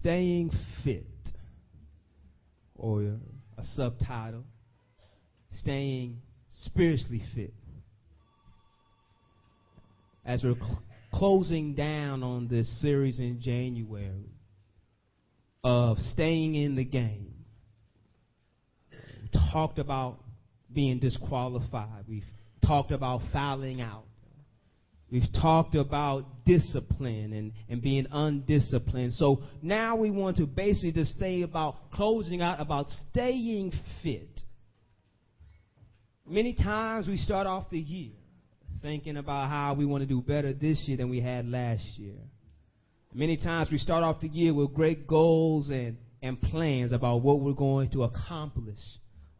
Staying Fit, or a subtitle, Staying Spiritually Fit. As we're cl- closing down on this series in January of staying in the game, we talked about being disqualified. We've talked about fouling out. We've talked about discipline and, and being undisciplined. So now we want to basically just stay about closing out about staying fit. Many times we start off the year thinking about how we want to do better this year than we had last year. Many times we start off the year with great goals and, and plans about what we're going to accomplish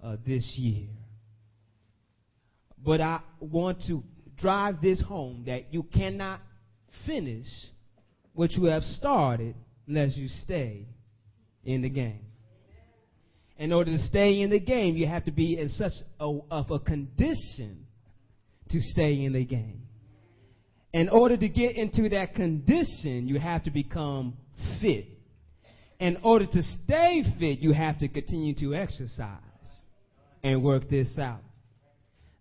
uh, this year. But I want to drive this home that you cannot finish what you have started unless you stay in the game. In order to stay in the game, you have to be in such a, of a condition to stay in the game. In order to get into that condition, you have to become fit. In order to stay fit, you have to continue to exercise and work this out.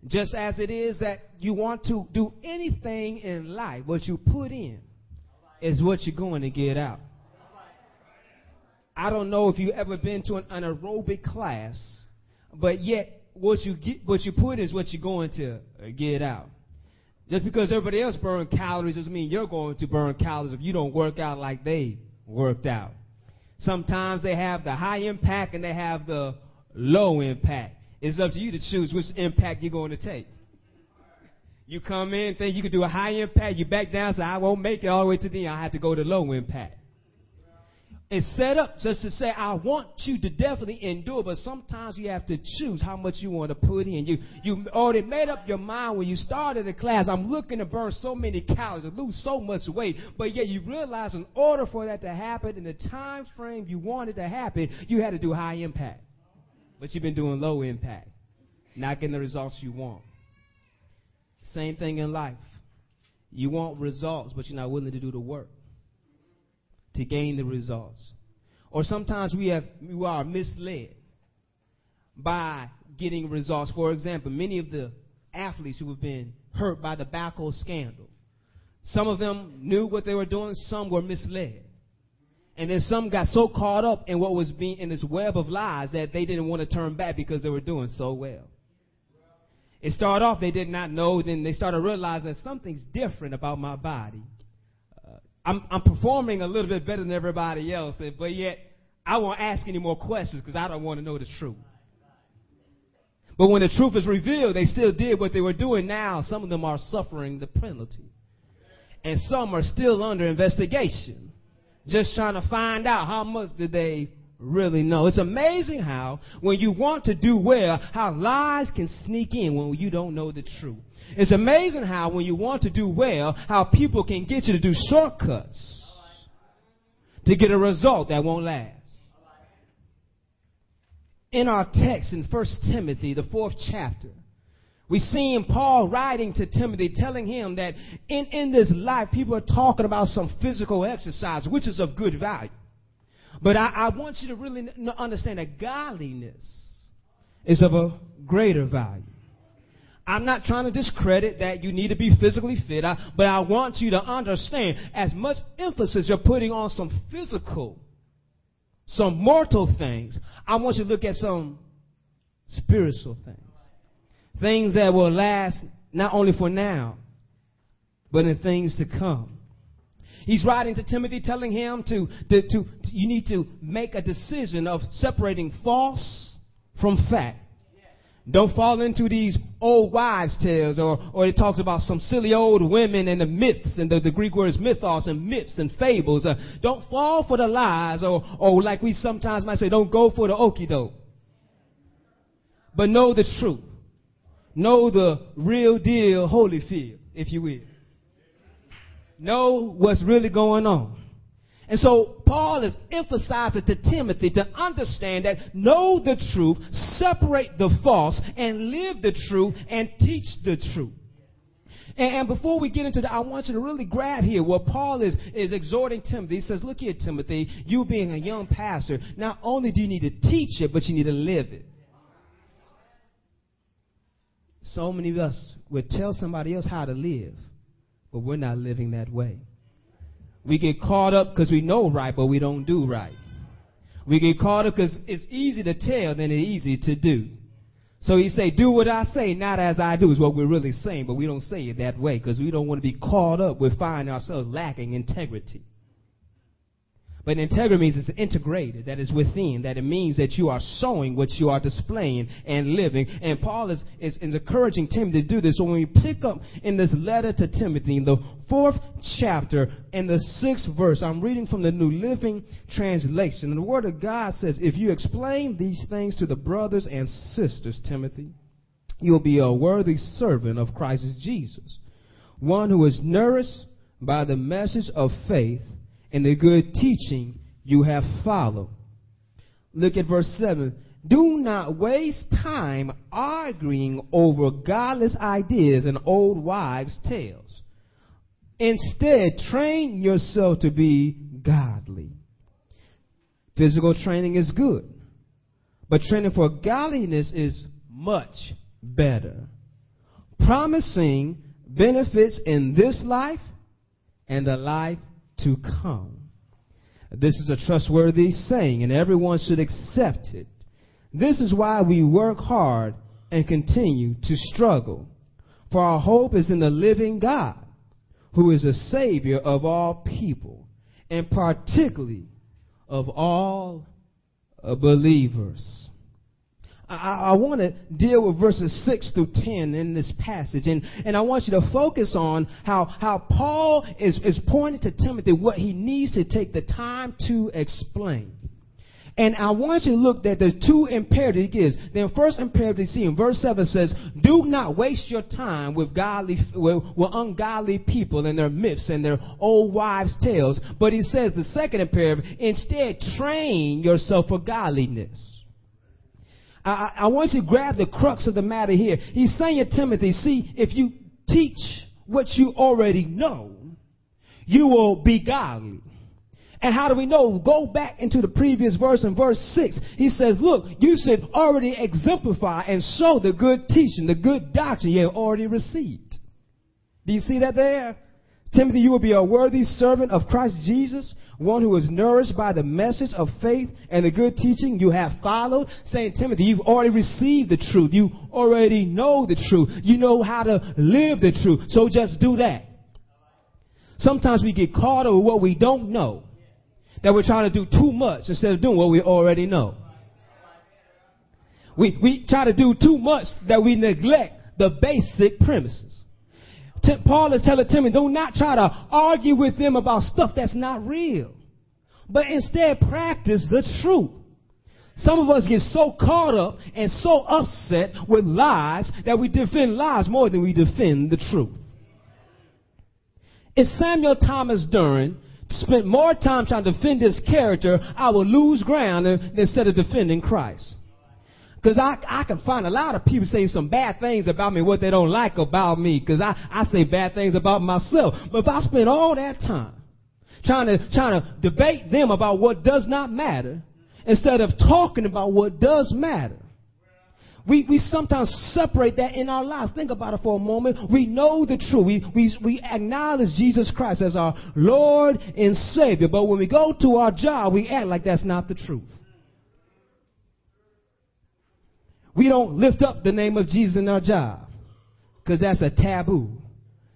Just as it is that you want to do anything in life, what you put in is what you're going to get out. I don't know if you've ever been to an, an aerobic class, but yet what you get, what you put is what you're going to get out. Just because everybody else burn calories doesn't mean you're going to burn calories if you don't work out like they worked out. Sometimes they have the high impact and they have the low impact. It's up to you to choose which impact you're going to take. You come in, think you can do a high impact, you back down, say, I won't make it all the way to the end, I have to go to low impact. It's set up just to say, I want you to definitely endure, but sometimes you have to choose how much you want to put in. You, you already made up your mind when you started the class, I'm looking to burn so many calories, to lose so much weight, but yet you realize in order for that to happen in the time frame you wanted to happen, you had to do high impact but you've been doing low impact, not getting the results you want. Same thing in life. You want results, but you're not willing to do the work to gain the results. Or sometimes we have we are misled by getting results. For example, many of the athletes who have been hurt by the BALCO scandal, some of them knew what they were doing, some were misled. And then some got so caught up in what was being in this web of lies that they didn't want to turn back because they were doing so well. It started off they did not know, then they started realizing that something's different about my body. Uh, I'm, I'm performing a little bit better than everybody else, but yet I won't ask any more questions because I don't want to know the truth. But when the truth is revealed, they still did what they were doing. Now, some of them are suffering the penalty. And some are still under investigation just trying to find out how much did they really know. It's amazing how when you want to do well, how lies can sneak in when you don't know the truth. It's amazing how when you want to do well, how people can get you to do shortcuts to get a result that won't last. In our text in 1 Timothy, the fourth chapter, we see in Paul writing to Timothy, telling him that in, in this life, people are talking about some physical exercise, which is of good value. But I, I want you to really understand that godliness is of a greater value. I'm not trying to discredit that you need to be physically fit, I, but I want you to understand as much emphasis you're putting on some physical, some mortal things, I want you to look at some spiritual things. Things that will last not only for now, but in things to come. He's writing to Timothy telling him to, to, to, you need to make a decision of separating false from fact. Don't fall into these old wives' tales, or, or it talks about some silly old women and the myths, and the, the Greek words mythos, and myths and fables. Uh, don't fall for the lies, or, or like we sometimes might say, don't go for the okie doke. But know the truth know the real deal holy Holyfield, if you will. Know what's really going on. And so Paul is emphasizing to Timothy to understand that know the truth, separate the false, and live the truth and teach the truth. And, and before we get into that, I want you to really grab here what Paul is, is exhorting Timothy. He says, Look here, Timothy, you being a young pastor, not only do you need to teach it, but you need to live it. So many of us would tell somebody else how to live, but we're not living that way. We get caught up because we know right, but we don't do right. We get caught up because it's easy to tell than it's easy to do. So he say, do what I say, not as I do, is what we're really saying, but we don't say it that way because we don't want to be caught up with finding ourselves lacking integrity. But integrity means it's integrated, that is within, that it means that you are showing what you are displaying and living. And Paul is, is, is encouraging Timothy to do this. So when we pick up in this letter to Timothy, in the fourth chapter and the sixth verse, I'm reading from the New Living Translation. And the Word of God says, If you explain these things to the brothers and sisters, Timothy, you'll be a worthy servant of Christ Jesus, one who is nourished by the message of faith and the good teaching you have followed. Look at verse 7. Do not waste time arguing over godless ideas and old wives' tales. Instead, train yourself to be godly. Physical training is good, but training for godliness is much better, promising benefits in this life and the life to come. This is a trustworthy saying, and everyone should accept it. This is why we work hard and continue to struggle. For our hope is in the living God, who is a Savior of all people, and particularly of all believers. I, I want to deal with verses 6 through 10 in this passage. And, and I want you to focus on how, how Paul is, is pointing to Timothy what he needs to take the time to explain. And I want you to look at the two imperatives he gives. The first imperative you see in verse 7 says, Do not waste your time with godly with, with ungodly people and their myths and their old wives' tales. But he says the second imperative, instead train yourself for godliness. I, I want you to grab the crux of the matter here. He's saying to Timothy, see, if you teach what you already know, you will be godly. And how do we know? Go back into the previous verse in verse 6. He says, Look, you should already exemplify and show the good teaching, the good doctrine you have already received. Do you see that there? Timothy, you will be a worthy servant of Christ Jesus, one who is nourished by the message of faith and the good teaching you have followed. Saying, Timothy, you've already received the truth. You already know the truth. You know how to live the truth. So just do that. Sometimes we get caught up with what we don't know. That we're trying to do too much instead of doing what we already know. We, we try to do too much that we neglect the basic premises. Paul is telling Timothy, do not try to argue with them about stuff that's not real, but instead practice the truth. Some of us get so caught up and so upset with lies that we defend lies more than we defend the truth. If Samuel Thomas Duran spent more time trying to defend his character, I would lose ground instead of defending Christ. Because I, I can find a lot of people saying some bad things about me, what they don't like about me, because I, I say bad things about myself. But if I spend all that time trying to, trying to debate them about what does not matter, instead of talking about what does matter, we, we sometimes separate that in our lives. Think about it for a moment. We know the truth. We, we, we acknowledge Jesus Christ as our Lord and Savior. But when we go to our job, we act like that's not the truth. We don't lift up the name of Jesus in our job because that's a taboo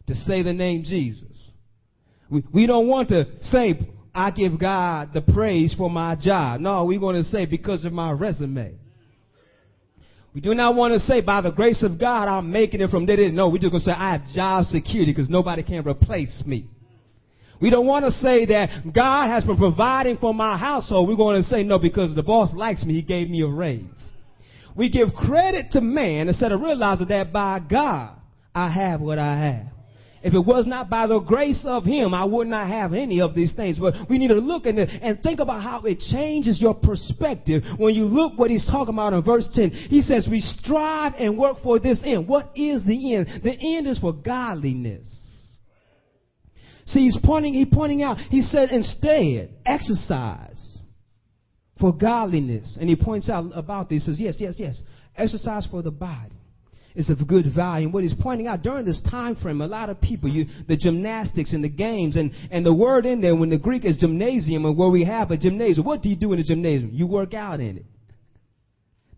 to say the name Jesus. We, we don't want to say, I give God the praise for my job. No, we want to say because of my resume. We do not want to say by the grace of God I'm making it from there. No, we're just going to say I have job security because nobody can replace me. We don't want to say that God has been providing for my household. We're going to say no because the boss likes me. He gave me a raise. We give credit to man instead of realizing that by God, I have what I have. If it was not by the grace of Him, I would not have any of these things. But we need to look it and think about how it changes your perspective when you look what He's talking about in verse 10. He says, We strive and work for this end. What is the end? The end is for godliness. See, he's pointing, he's pointing out, he said, instead, exercise for godliness. And he points out about this. He says, yes, yes, yes. Exercise for the body is of good value. And what he's pointing out during this time frame, a lot of people, you, the gymnastics and the games, and, and the word in there, when the Greek is gymnasium, and where we have a gymnasium, what do you do in a gymnasium? You work out in it.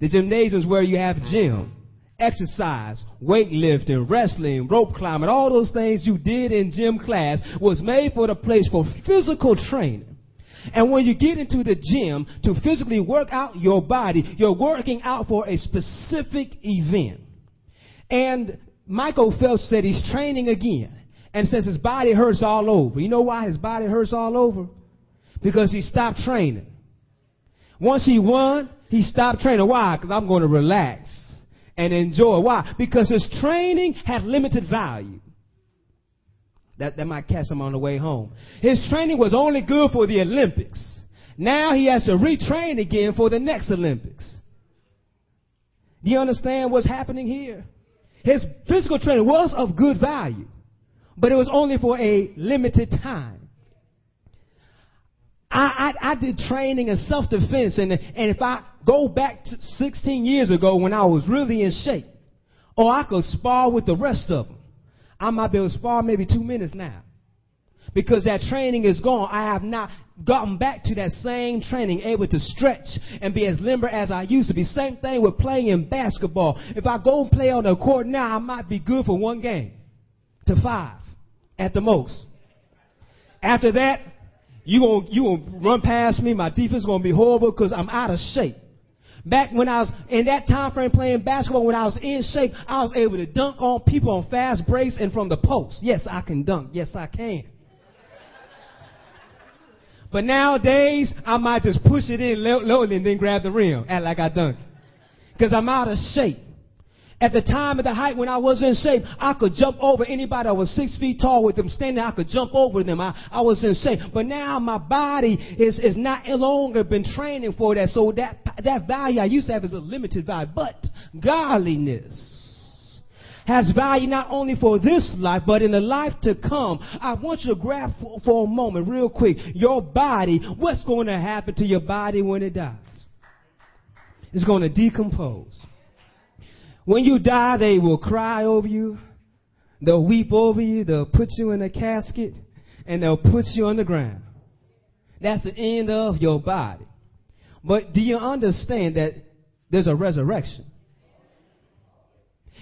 The gymnasium is where you have gym, exercise, weightlifting, wrestling, rope climbing, all those things you did in gym class was made for the place for physical training. And when you get into the gym to physically work out your body, you're working out for a specific event. And Michael Phelps said he's training again and says his body hurts all over. You know why his body hurts all over? Because he stopped training. Once he won, he stopped training. Why? Because I'm going to relax and enjoy. Why? Because his training had limited value. That, that might catch him on the way home. His training was only good for the Olympics. Now he has to retrain again for the next Olympics. Do you understand what's happening here? His physical training was of good value, but it was only for a limited time. I, I, I did training in self defense, and, and if I go back 16 years ago when I was really in shape, or I could spar with the rest of them, I might be able to spar maybe two minutes now. Because that training is gone. I have not gotten back to that same training, able to stretch and be as limber as I used to be. Same thing with playing in basketball. If I go and play on the court now, I might be good for one game to five at the most. After that, you gonna you gonna run past me. My defense gonna be horrible because I'm out of shape. Back when I was in that time frame playing basketball, when I was in shape, I was able to dunk on people on fast breaks and from the post. Yes, I can dunk. Yes, I can. But nowadays, I might just push it in lowly and then grab the rim, act like I dunk. Because I'm out of shape. At the time of the height when I was in shape, I could jump over anybody that was six feet tall with them standing. I could jump over them. I, I was in shape. But now my body is, is not longer been training for that. So that, that value I used to have is a limited value. But godliness has value not only for this life, but in the life to come. I want you to grab for, for a moment, real quick, your body. What's going to happen to your body when it dies? It's going to decompose. When you die, they will cry over you. They'll weep over you. They'll put you in a casket and they'll put you on the ground. That's the end of your body. But do you understand that there's a resurrection?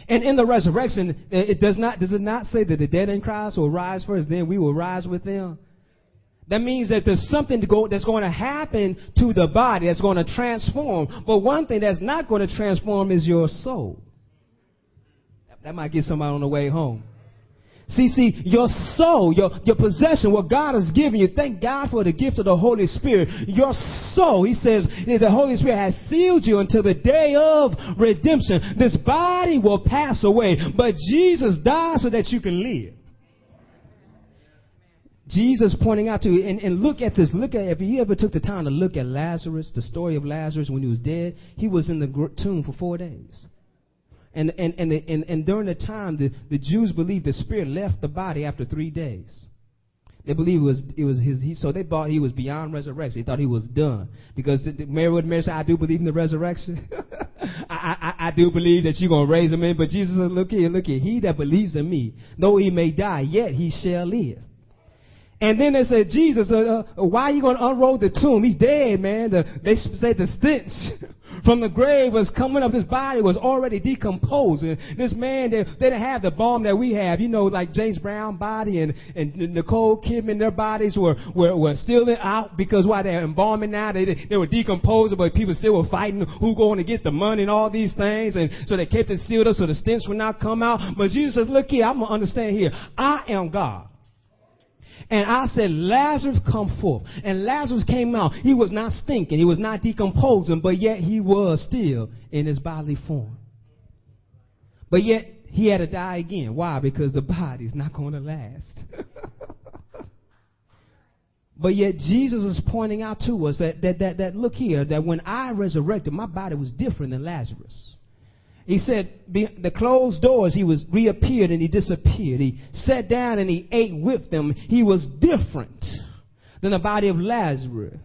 And in the resurrection, eh, it does not, does it not say that the dead in Christ will rise first, then we will rise with them? That means that there's something go, that's going to happen to the body that's going to transform. But one thing that's not going to transform is your soul. That might get somebody on the way home. See, see, your soul, your, your possession, what God has given you, thank God for the gift of the Holy Spirit. Your soul, he says, the Holy Spirit has sealed you until the day of redemption. This body will pass away, but Jesus died so that you can live. Jesus pointing out to you, and, and look at this. Look at if you ever took the time to look at Lazarus, the story of Lazarus when he was dead, he was in the tomb for four days. And, and, and, and, and during the time, the, the Jews believed the spirit left the body after three days. They believed it was, it was his, he, so they thought he was beyond resurrection. They thought he was done. Because the, the, Mary would Mary said, I do believe in the resurrection. I, I, I do believe that you're going to raise him in. But Jesus said, look here, look here. He that believes in me, though he may die, yet he shall live. And then they said, Jesus, uh, uh, why are you going to unroll the tomb? He's dead, man. The, they said the stench from the grave was coming up. His body was already decomposing. This man, they, they didn't have the bomb that we have. You know, like James Brown body and, and Nicole Kidman, their bodies were, were, were still out because why they're embalming now. They, they were decomposing, but people still were fighting who going to get the money and all these things. And so they kept it sealed up so the stench would not come out. But Jesus says, look here, I'm going to understand here. I am God. And I said, Lazarus, come forth. And Lazarus came out. He was not stinking. He was not decomposing, but yet he was still in his bodily form. But yet he had to die again. Why? Because the body's not going to last. but yet Jesus is pointing out to us that, that, that, that look here, that when I resurrected, my body was different than Lazarus. He said, the closed doors, he was reappeared and he disappeared. He sat down and he ate with them. He was different than the body of Lazarus.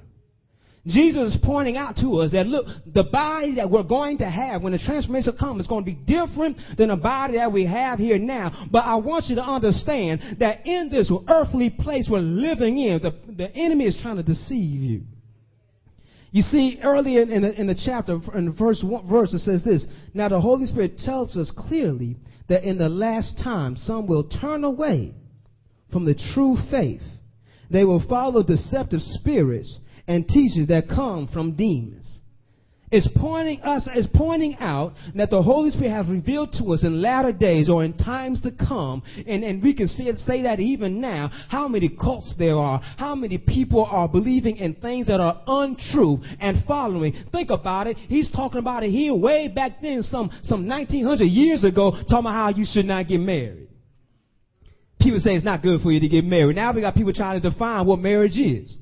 Jesus is pointing out to us that look, the body that we're going to have when the transformation comes is going to be different than the body that we have here now. But I want you to understand that in this earthly place we're living in, the, the enemy is trying to deceive you. You see, earlier in the, in the chapter, in verse, one, verse, it says this Now the Holy Spirit tells us clearly that in the last time some will turn away from the true faith. They will follow deceptive spirits and teachers that come from demons. It's pointing us, it's pointing out that the Holy Spirit has revealed to us in latter days or in times to come, and, and we can see it, say that even now, how many cults there are, how many people are believing in things that are untrue and following. Think about it. He's talking about it here way back then, some, some 1900 years ago, talking about how you should not get married. People say it's not good for you to get married. Now we got people trying to define what marriage is.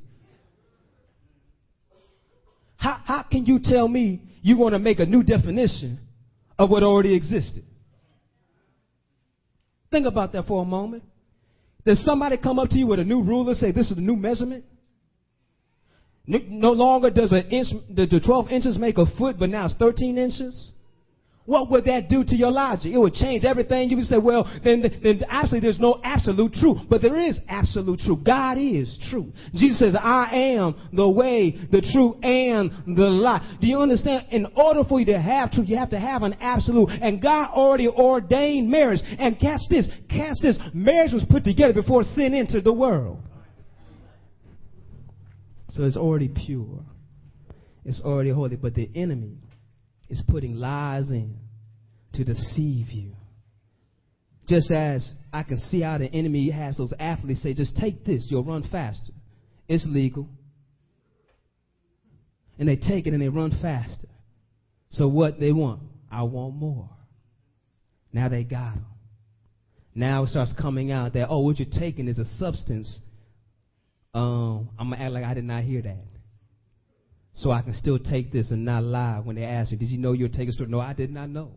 How, how can you tell me you're going to make a new definition of what already existed? Think about that for a moment. Does somebody come up to you with a new ruler and say, This is a new measurement? No longer does an inch, the 12 inches make a foot, but now it's 13 inches? What would that do to your logic? It would change everything. You would say, well, then, then absolutely there's no absolute truth. But there is absolute truth. God is true. Jesus says, I am the way, the truth, and the life. Do you understand? In order for you to have truth, you have to have an absolute. And God already ordained marriage. And catch this, catch this. Marriage was put together before sin entered the world. So it's already pure. It's already holy. But the enemy is putting lies in to deceive you. Just as I can see how the enemy has those athletes say, just take this, you'll run faster. It's legal. And they take it and they run faster. So what they want? I want more. Now they got them. Now it starts coming out that, oh, what you're taking is a substance. Um, I'm going to act like I did not hear that so I can still take this and not lie when they ask me, Did you know you were taking steroids? No, I did not know.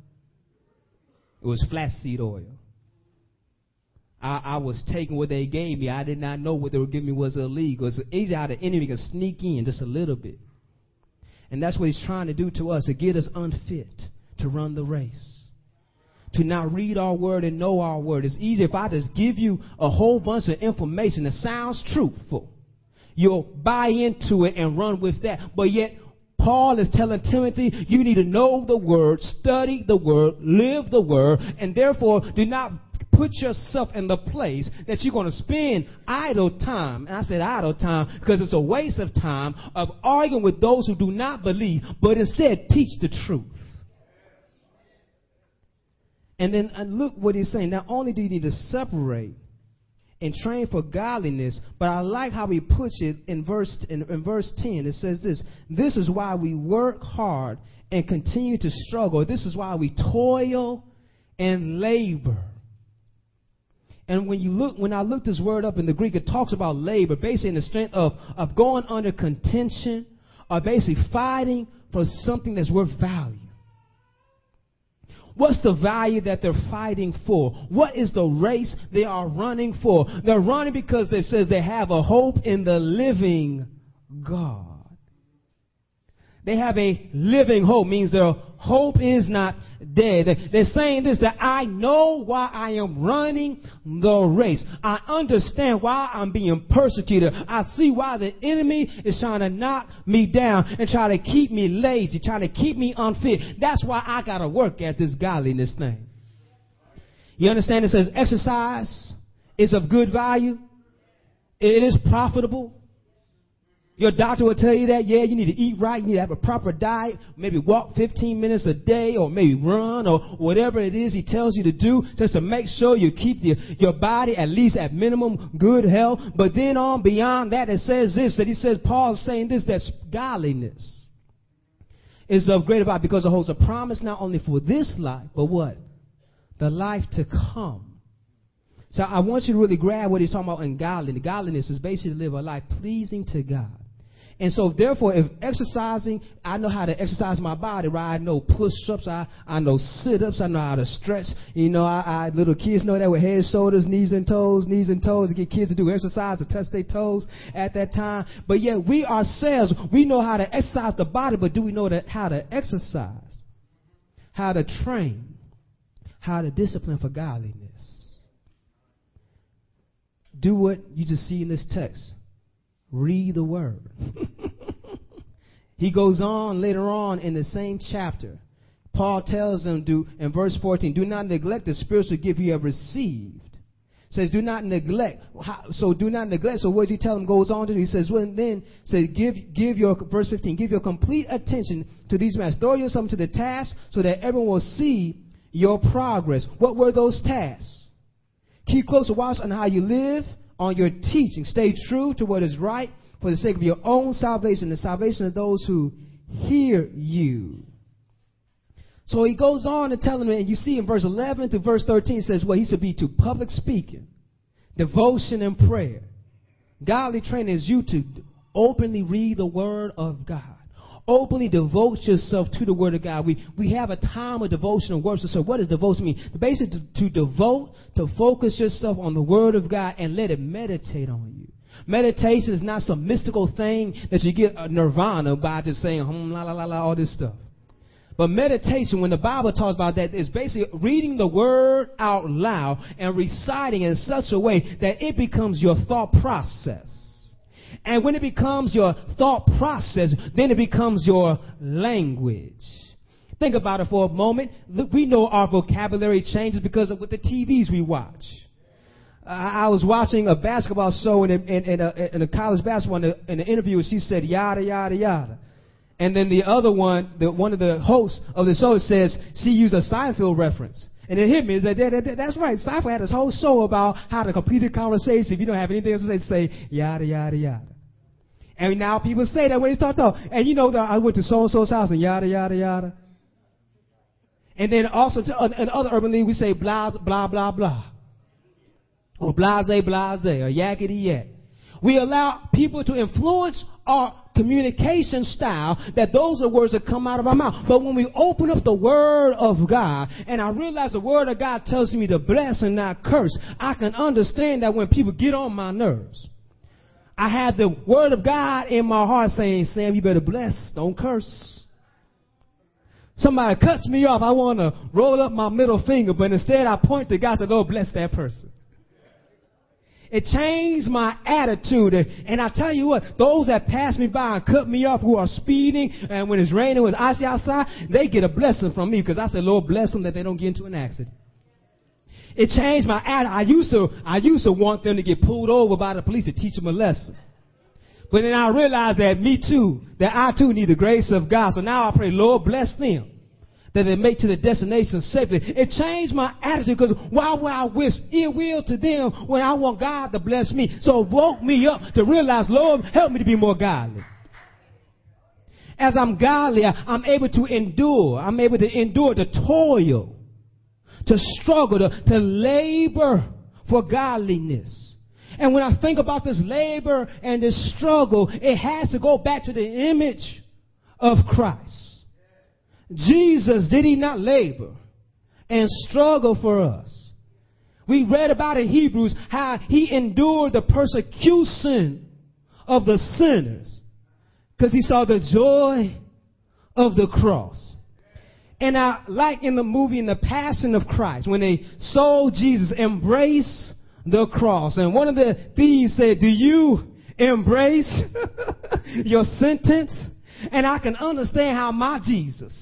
It was flaxseed oil. I, I, was taking what they gave me. I did not know what they were giving me was illegal. It's easy how the enemy can sneak in just a little bit. And that's what he's trying to do to us, to get us unfit to run the race. To not read our word and know our word. It's easy if I just give you a whole bunch of information that sounds truthful you'll buy into it and run with that. But yet, Paul is telling Timothy, you need to know the word, study the word, live the word, and therefore do not put yourself in the place that you're going to spend idle time. And I said idle time because it's a waste of time of arguing with those who do not believe, but instead teach the truth. And then and look what he's saying. Not only do you need to separate and train for godliness. But I like how he puts it in verse in, in verse 10. It says this This is why we work hard and continue to struggle. This is why we toil and labor. And when you look, when I look this word up in the Greek, it talks about labor, basically in the strength of, of going under contention or basically fighting for something that's worth value. What's the value that they're fighting for? What is the race they are running for? They're running because they says they have a hope in the living God. They have a living hope, means their hope is not dead. They're saying this that I know why I am running the race. I understand why I'm being persecuted. I see why the enemy is trying to knock me down and try to keep me lazy, trying to keep me unfit. That's why I got to work at this godliness thing. You understand? It says exercise is of good value. It is profitable. Your doctor will tell you that, yeah, you need to eat right, you need to have a proper diet, maybe walk 15 minutes a day, or maybe run, or whatever it is he tells you to do, just to make sure you keep the, your body at least at minimum good health. But then on beyond that, it says this, that he says, Paul's saying this, that godliness is of greater value because it holds a promise not only for this life, but what? the life to come. So I want you to really grab what he's talking about in godliness. Godliness is basically to live a life pleasing to God. And so, therefore, if exercising, I know how to exercise my body, right? I know push-ups, I, I know sit-ups, I know how to stretch. You know, I, I little kids know that with head, shoulders, knees and toes, knees and toes, to get kids to do exercise to touch their toes at that time. But yet, we ourselves, we know how to exercise the body, but do we know that how to exercise, how to train, how to discipline for godliness? Do what you just see in this text. Read the word. he goes on later on in the same chapter. Paul tells them do in verse 14, do not neglect the spiritual gift you have received. Says, do not neglect. So do not neglect. So what does he tell them? Goes on to do. He says, well, then says, give give your verse 15, give your complete attention to these matters. Throw yourself to the task so that everyone will see your progress. What were those tasks? Keep close watch on how you live, on your teaching. Stay true to what is right for the sake of your own salvation, the salvation of those who hear you. So he goes on to tell them, and you see in verse 11 to verse 13 says, well, he should be to public speaking, devotion, and prayer. Godly training is you to openly read the word of God openly devote yourself to the Word of God. We, we have a time of devotion and worship. So what does devotion mean? Basically, to, to devote, to focus yourself on the Word of God and let it meditate on you. Meditation is not some mystical thing that you get a nirvana by just saying, hum, la, la, la, la, all this stuff. But meditation, when the Bible talks about that, is basically reading the Word out loud and reciting in such a way that it becomes your thought process. And when it becomes your thought process, then it becomes your language. Think about it for a moment. We know our vocabulary changes because of what the TVs we watch. I was watching a basketball show in a, in, a, in a college basketball in, a, in an interview, she said yada yada yada, and then the other one, the one of the hosts of the show says she used a Seinfeld reference. And it hit me. That, that, that, that's right. Seinfeld had this whole show about how to complete a conversation. If you don't have anything else to say, say yada, yada, yada. And now people say that when they start talking. And you know, I went to so-and-so's house and yada, yada, yada. And then also to, uh, in other urban league, we say blah, blah, blah, blah. Or blase, blase, or yakety yak. We allow people to influence our communication style that those are words that come out of our mouth. But when we open up the Word of God and I realize the Word of God tells me to bless and not curse, I can understand that when people get on my nerves. I have the Word of God in my heart saying, Sam, you better bless, don't curse. Somebody cuts me off, I want to roll up my middle finger, but instead I point to God and say, Lord, bless that person. It changed my attitude. And I tell you what, those that pass me by and cut me off who are speeding and when it's raining, when it's icy outside, they get a blessing from me because I said, Lord, bless them that they don't get into an accident. It changed my attitude. I used to, I used to want them to get pulled over by the police to teach them a lesson. But then I realized that me too, that I too need the grace of God. So now I pray, Lord, bless them that they make to the destination safely. It changed my attitude because why would I wish ill will to them when I want God to bless me? So it woke me up to realize, Lord, help me to be more godly. As I'm godly, I'm able to endure. I'm able to endure the toil, to struggle, to, to labor for godliness. And when I think about this labor and this struggle, it has to go back to the image of Christ. Jesus, did he not labor and struggle for us? We read about in Hebrews how he endured the persecution of the sinners because he saw the joy of the cross. And I like in the movie in the Passion of Christ when they saw Jesus embrace the cross. And one of the thieves said, Do you embrace your sentence? And I can understand how my Jesus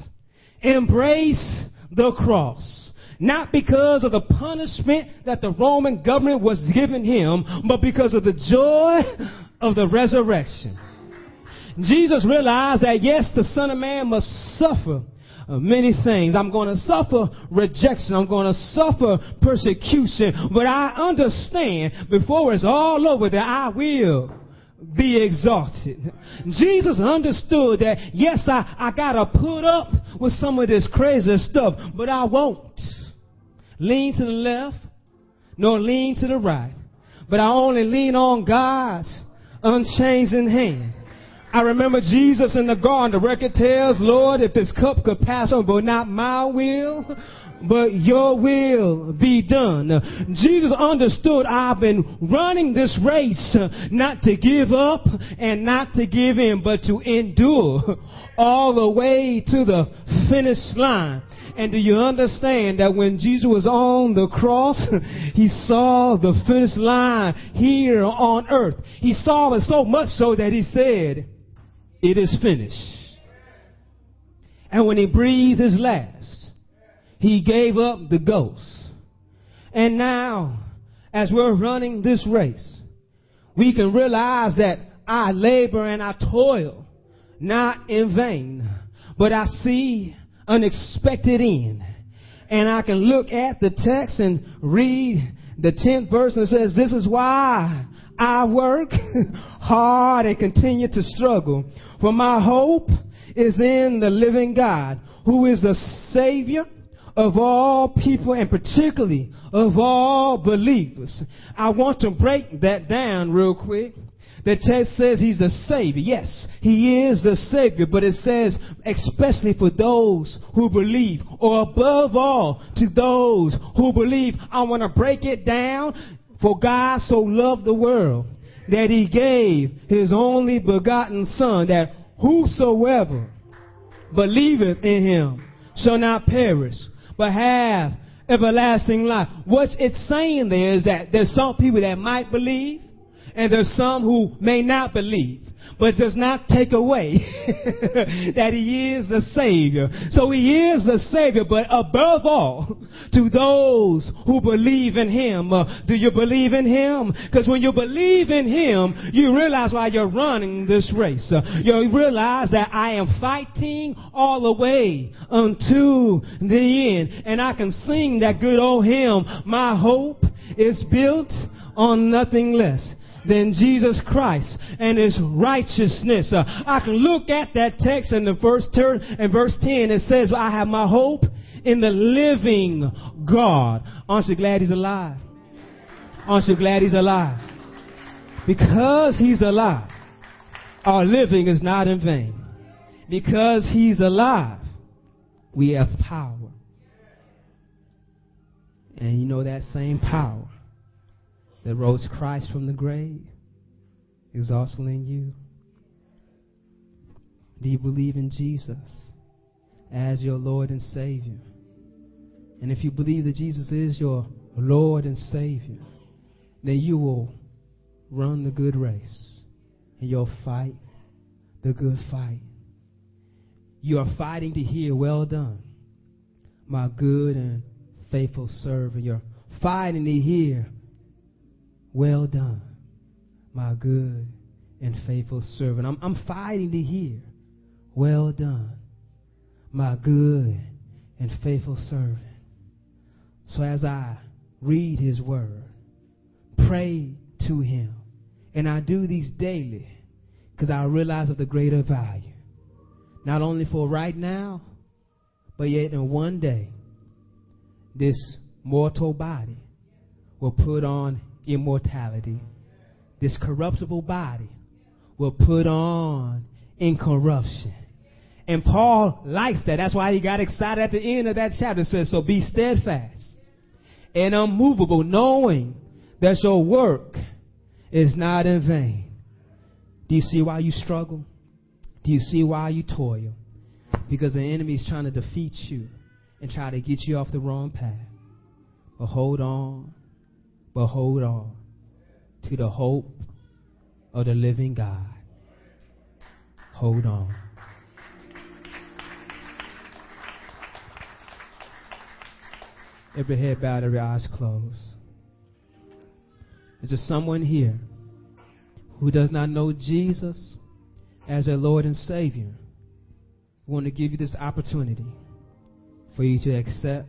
embrace the cross. Not because of the punishment that the Roman government was giving him, but because of the joy of the resurrection. Jesus realized that yes, the Son of Man must suffer uh, many things. I'm going to suffer rejection. I'm going to suffer persecution. But I understand before it's all over that I will be exalted. Jesus understood that, yes, I, I gotta put up with some of this crazy stuff, but I won't. lean to the left, nor lean to the right, but I only lean on God's unchanging hand. I remember Jesus in the garden. The record tells, Lord, if this cup could pass on, but not my will, but your will be done. Jesus understood I've been running this race not to give up and not to give in, but to endure all the way to the finish line. And do you understand that when Jesus was on the cross, he saw the finish line here on earth. He saw it so much so that he said, it is finished. And when he breathed his last, he gave up the ghost. And now, as we're running this race, we can realize that I labor and I toil not in vain, but I see unexpected end. And I can look at the text and read the 10th verse and says, This is why I work hard and continue to struggle. For my hope is in the living God, who is the Savior of all people and particularly of all believers. I want to break that down real quick. The text says he's the Savior. Yes, he is the Savior, but it says especially for those who believe, or above all, to those who believe. I want to break it down. For God so loved the world that he gave his only begotten Son, that whosoever believeth in him shall not perish, but have everlasting life. What it's saying there is that there's some people that might believe, and there's some who may not believe but does not take away that he is the Savior. So he is the Savior, but above all, to those who believe in him. Uh, do you believe in him? Because when you believe in him, you realize why you're running this race. Uh, you realize that I am fighting all the way unto the end. And I can sing that good old hymn, My hope is built on nothing less than Jesus Christ and his righteousness. Uh, I can look at that text in the first turn and verse 10. It says, I have my hope in the living God. Aren't you glad he's alive? Aren't you glad he's alive? Because he's alive, our living is not in vain. Because he's alive, we have power. And you know that same power that rose Christ from the grave is also in you. Do you believe in Jesus as your Lord and Savior? And if you believe that Jesus is your Lord and Savior, then you will run the good race and you'll fight the good fight. You are fighting to hear, well done, my good and faithful servant. You're fighting to hear, well done, my good and faithful servant. I'm, I'm fighting to hear, Well done, my good and faithful servant. So as I read his word, pray to him, and I do these daily because I realize of the greater value, not only for right now, but yet in one day, this mortal body will put on immortality. This corruptible body will put on incorruption. And Paul likes that. That's why he got excited at the end of that chapter. It says, So be steadfast and unmovable, knowing that your work is not in vain. Do you see why you struggle? Do you see why you toil? Because the enemy is trying to defeat you and try to get you off the wrong path. But hold on but hold on to the hope of the living God. Hold on. Every head bowed, every eyes closed. Is there someone here who does not know Jesus as their Lord and Savior? We want to give you this opportunity for you to accept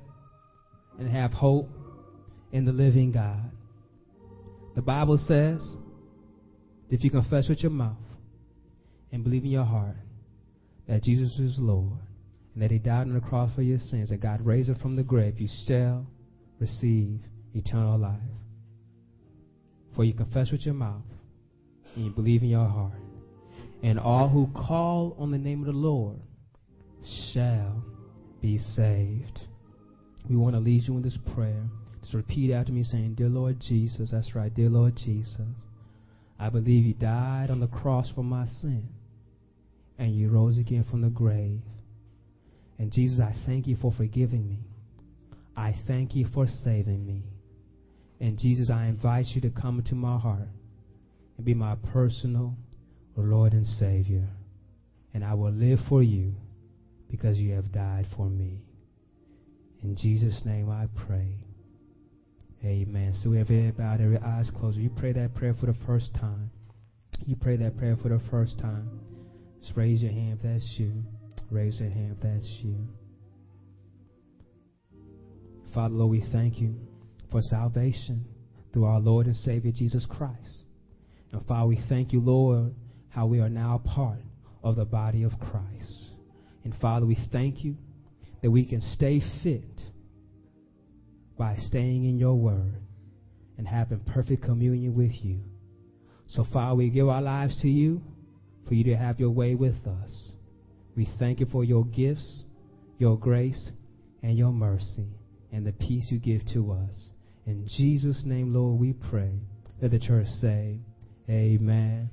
and have hope in the living God. The Bible says if you confess with your mouth and believe in your heart that Jesus is Lord and that He died on the cross for your sins, that God raised Him from the grave, you shall receive eternal life. For you confess with your mouth and you believe in your heart. And all who call on the name of the Lord shall be saved. We want to lead you in this prayer. Just repeat after me saying, Dear Lord Jesus, that's right, dear Lord Jesus, I believe you died on the cross for my sin and you rose again from the grave. And Jesus, I thank you for forgiving me. I thank you for saving me. And Jesus, I invite you to come into my heart and be my personal Lord and Savior. And I will live for you because you have died for me. In Jesus' name I pray. Amen. So we have every bowed, every eyes closed. You pray that prayer for the first time. You pray that prayer for the first time. Just raise your hand if that's you. Raise your hand if that's you. Father, Lord, we thank you for salvation through our Lord and Savior Jesus Christ. And Father, we thank you, Lord, how we are now part of the body of Christ. And Father, we thank you that we can stay fit by staying in your word and having perfect communion with you. So, Father, we give our lives to you for you to have your way with us. We thank you for your gifts, your grace, and your mercy, and the peace you give to us. In Jesus' name, Lord, we pray. Let the church say, Amen